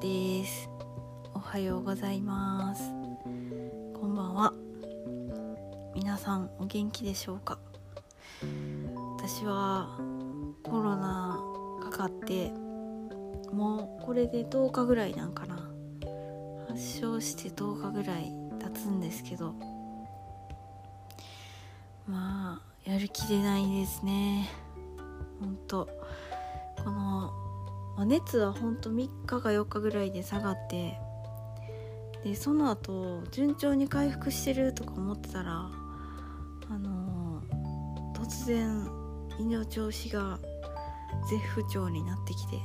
です。おはようございます。こんばんは。皆さんお元気でしょうか？私はコロナかかってもうこれで10日ぐらいなんかな。発症して10日ぐらい経つんですけど。まあやる気出ないですね。ほんと。この、まあ、熱はほんと3日か4日ぐらいで下がってでその後順調に回復してるとか思ってたらあのー、突然胃の調子が絶不調になってきて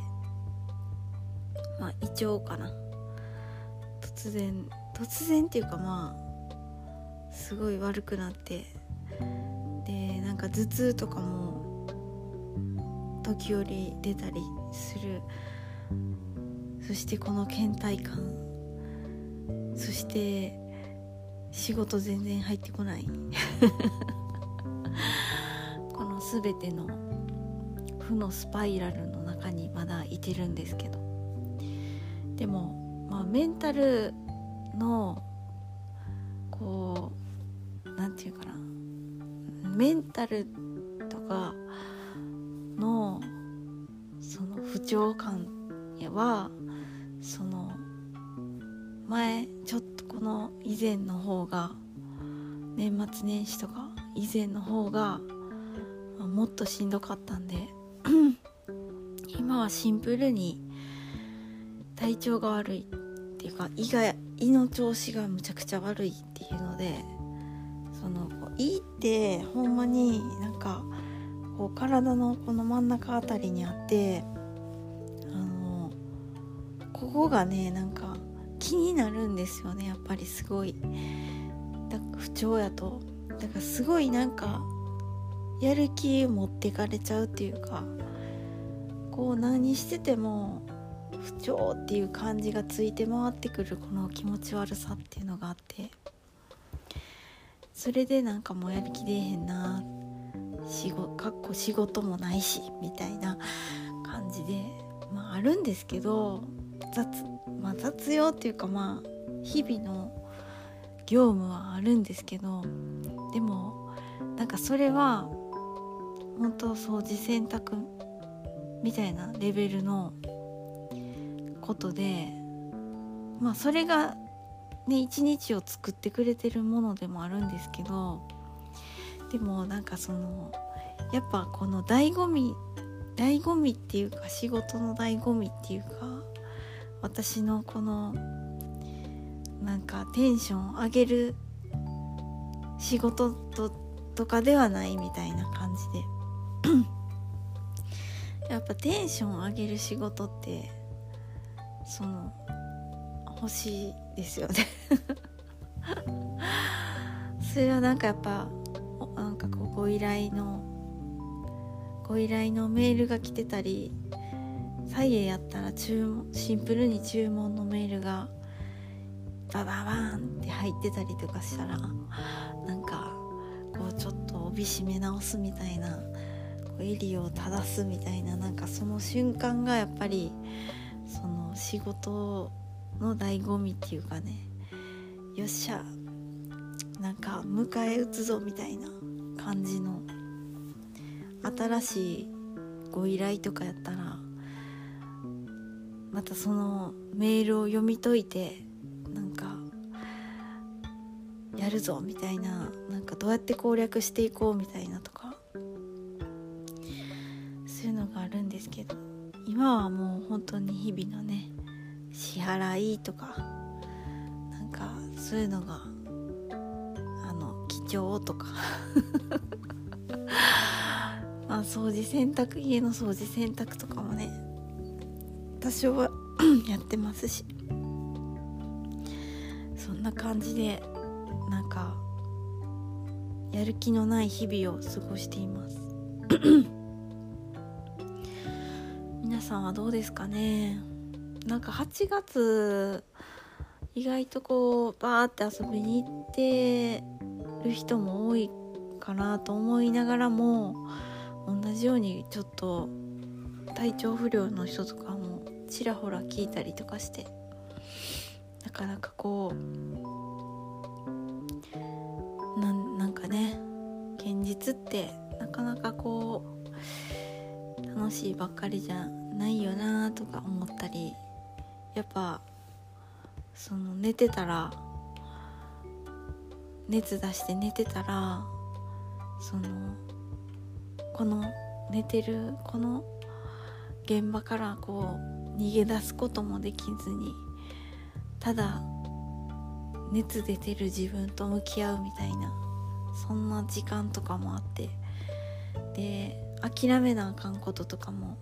まあ胃腸かな。突然突然っていうかまあすごい悪くなってでなんか頭痛とかも時折出たりする。そしてこの倦怠感。そして仕事全然入ってこない。この全ての負のスパイラルの中にまだいてるんですけど。でも、まあ、メンタルのこう何て言うかな。メンタルとかその不調感はその前ちょっとこの以前の方が年末年始とか以前の方がもっとしんどかったんで 今はシンプルに体調が悪いっていうか胃が胃の調子がむちゃくちゃ悪いっていうのでその胃ってほんまになんかこう体のこの真ん中あたりにあってここがねなんか気になるんですよねやっぱりすごい。だ不調やと。だからすごいなんかやる気持ってかれちゃうっていうかこう何してても不調っていう感じがついて回ってくるこの気持ち悪さっていうのがあって。それでなんかもうやる気出えへんな仕事かっこ仕事もないしみたいな感じでまああるんですけど雑,、まあ、雑用っていうかまあ日々の業務はあるんですけどでもなんかそれは本当掃除洗濯みたいなレベルのことでまあそれがね一日を作ってくれてるものでもあるんですけどでもなんかそのやっぱこの醍醐味醍醐味っていうか仕事の醍醐味っていうか私のこのなんかテンション上げる仕事ととかではないみたいな感じで。やっぱテンション上げる仕事ってその欲しいですよね。それはなんかやっぱなんかこうご依頼のご依頼のメールが来てたり左右やったら注文シンプルに注文のメールがバババーンって入ってたりとかしたらなんかこうちょっと帯締め直すみたいなこう襟を正すみたいななんかその瞬間がやっぱりその仕事の醍醐味っていうかねよっしゃなんか迎え撃つぞみたいな感じの新しいご依頼とかやったらまたそのメールを読み解いてなんかやるぞみたいななんかどうやって攻略していこうみたいなとかそういうのがあるんですけど今はもう本当に日々のね支払いとかなんかそういうのがあの貴重とか まあ掃除洗濯家の掃除洗濯とかもね多少はやってますし。そんな感じでなんかやる気のない日々を過ごしています。皆さんはどうですかね？なんか8月意外とこうバーって遊びに行ってる人も多いかなと思いながらも同じようにちょっと体調不良の人とかもちらほら聞いたりとかして。なかなかこうなんかね現実ってなかなかこう楽しいばっかりじゃないよなとか思ったりやっぱその寝てたら熱出して寝てたらそのこの寝てるこの現場からこう逃げ出すこともできずにただ熱出てる自分と向き合うみたいなそんな時間とかもあってで諦めなあかんこととかも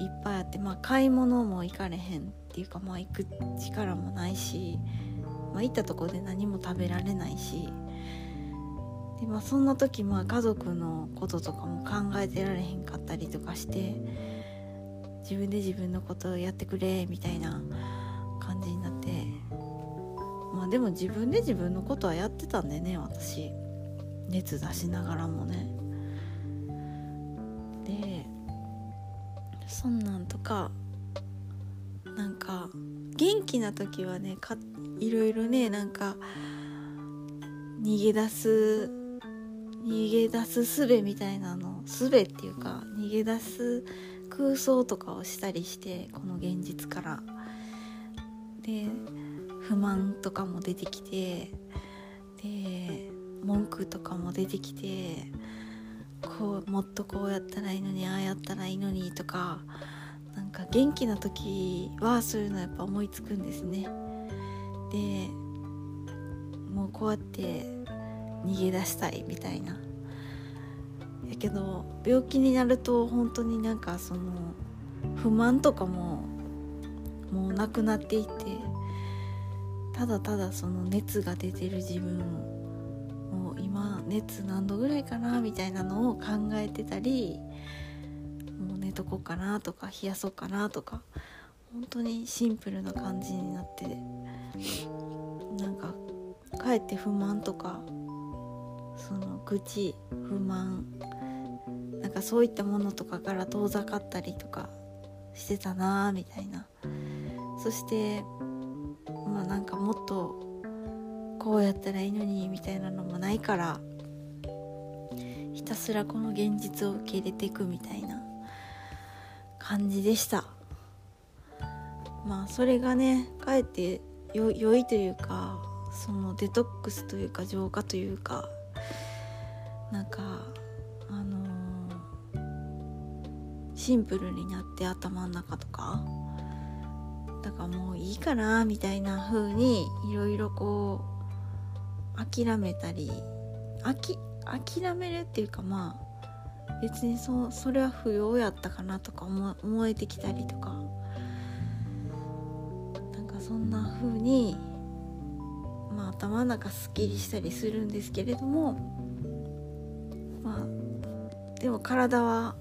いっぱいあってまあ買い物も行かれへんっていうかまあ行く力もないし、まあ、行ったとこで何も食べられないしで、まあ、そんな時まあ家族のこととかも考えてられへんかったりとかして自分で自分のことをやってくれみたいな感じになって。まあでも自分で自分のことはやってたんでね私。熱出しながらもね。でそんなんとかなんか元気な時はねかいろいろねなんか逃げ出す逃げ出す術みたいなの術っていうか逃げ出す空想とかをしたりしてこの現実から。で不満とかも出てきてで文句とかも出てきてこうもっとこうやったらいいのにああやったらいいのにとかなんか元気な時はそういうのやっぱ思いつくんですね。でもうこうやって逃げ出したいみたいな。やけど病気になると本当になんかその不満とかももうなくなっていてただただその熱が出てる自分もう今熱何度ぐらいかなみたいなのを考えてたりもう寝とこうかなとか冷やそうかなとか本当にシンプルな感じになってなんかかえって不満とかその愚痴不満なんかそういったものとかから遠ざかったりとかしてたなみたいな。そしてまあなんかもっとこうやったらいいのにみたいなのもないからひたすらこの現実を受け入れていくみたいな感じでした。まあそれがねかえってよ良いというかそのデトックスというか浄化というかなんかシンプルになって頭の中とか。だからもういいかなみたいな風にいろいろこう諦めたり。諦めるっていうかまあ別にそそれは不要やったかなとか思思えてきたりとか。なんかそんな風にまあ頭の中すっきりしたりするんですけれども。まあでも体は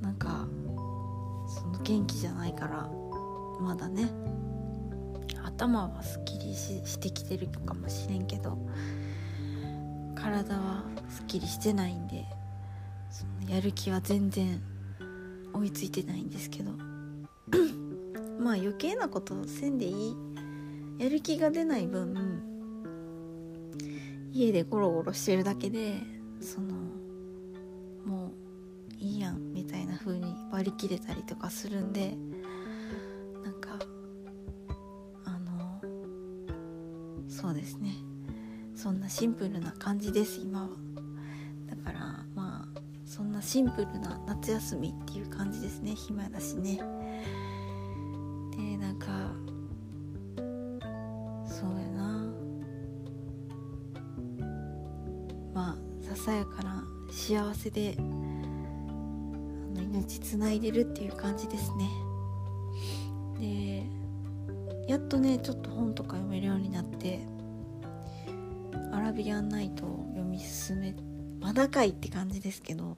なんかその元気じゃないからまだね。頭はすっきりししてきてるかもしれんけど体はすっきりしてないんでそのやる気は全然追いついてないんですけど。まあ余計なことせんでいい。やる気が出ない分家でゴロゴロしてるだけでそのもういいやん。な風に割り切れたりとかするんでなんかあのそうですね。そんなシンプルな感じです今は。だからまあそんなシンプルな夏休みっていう感じですね暇だしね。でなんかそうやな。まあささやかな幸せであの命つないでるっていう感じですね。でやっとねちょっと本とか読めるようになって「アラビアンナイト」を読み進めまだかいって感じですけど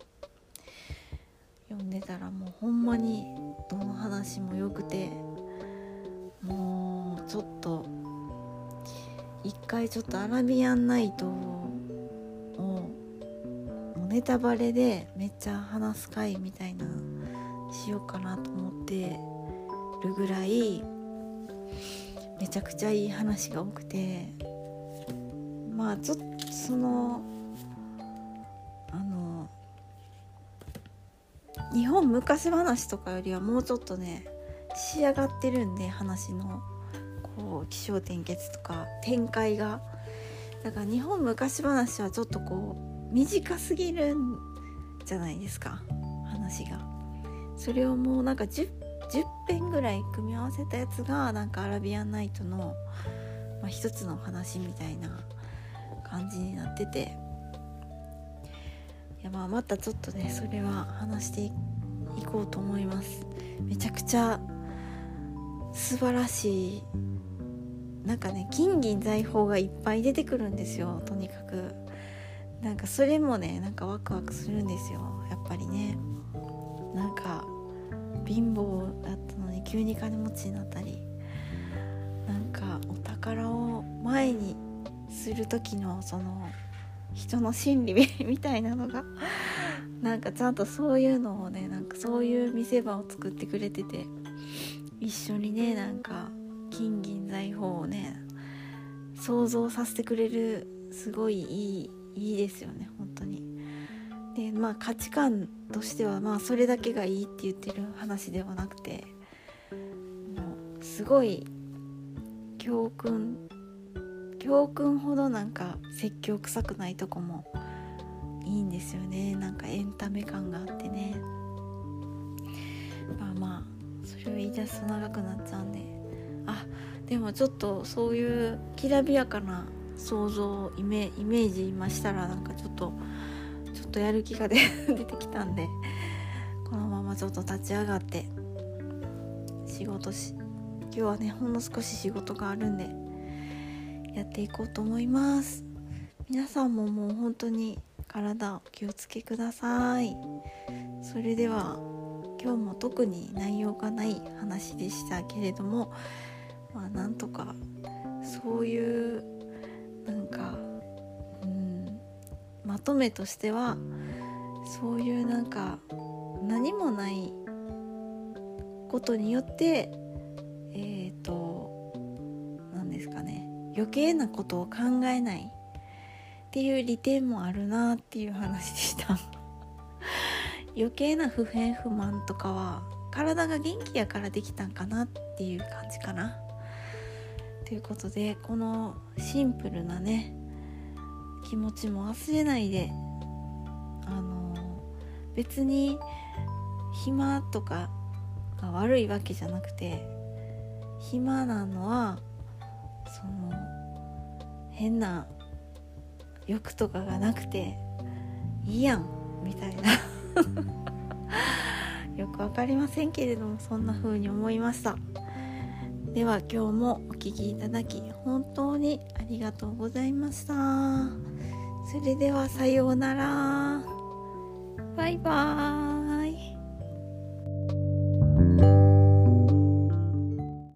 読んでたらもうほんまにどの話もよくてもうちょっと一回ちょっとアラビアンナイトをネタバレでめっちゃ話す回みたいなしようかなと思ってるぐらいめちゃくちゃいい話が多くてまあちょっとそのあの日本昔話とかよりはもうちょっとね仕上がってるんで話のこう起承転結とか展開がだから日本昔話はちょっとこう短すぎるんじゃないですか？話が。それをもうなんか 10, 10編ぐらい組み合わせたやつがなんかアラビアンナイトの、まあ、一つの話みたいな感じになってて。いやまあまたちょっとねそれは話していこうと思います。めちゃくちゃ素晴らしい。なんかね金銀財宝がいっぱい出てくるんですよとにかく。なんかそれもねなんかワクワクするんですよ。やっぱりね。なんか貧乏だったのに急に金持ちになったり。なんかお宝を前にする時のその人の心理みたいなのが なんかちゃんとそういうのをねなんかそういう見せ場を作ってくれてて一緒にねなんか金銀財宝をね想像させてくれるすごいいいいいですよね本当に。でまあ価値観としてはまあそれだけがいいって言ってる話ではなくてもうすごい教訓教訓ほどなんか説教臭くないとこもいいんですよね。なんかエンタメ感があってね。まあまあそれを言い出すと長くなっちゃうんで。あでもちょっとそういうきらびやかな想像イメイメージ今したらなんかちょっとちょっとやる気が 出てきたんでこのままちょっと立ち上がって仕事し今日はねほんの少し仕事があるんでやっていこうと思います。皆さんももう本当に体お気をつけください。それでは今日も特に内容がない話でしたけれどもまあなんとかそういうまとめとしてはそういうなんか何もないことによってえっ、ー、と何ですかね余計なことを考えないっていう利点もあるなっていう話でした。余計な不平不満とかは体が元気やからできたんかなっていう感じかな。ということでこのシンプルなね気持ちも忘れないであの別に暇とかが悪いわけじゃなくて暇なのはその変な欲とかがなくていいやんみたいな。よく分かりませんけれどもそんな風に思いました。では今日もお聴きいただき本当にありがとうございました。それではさようならバイバーイ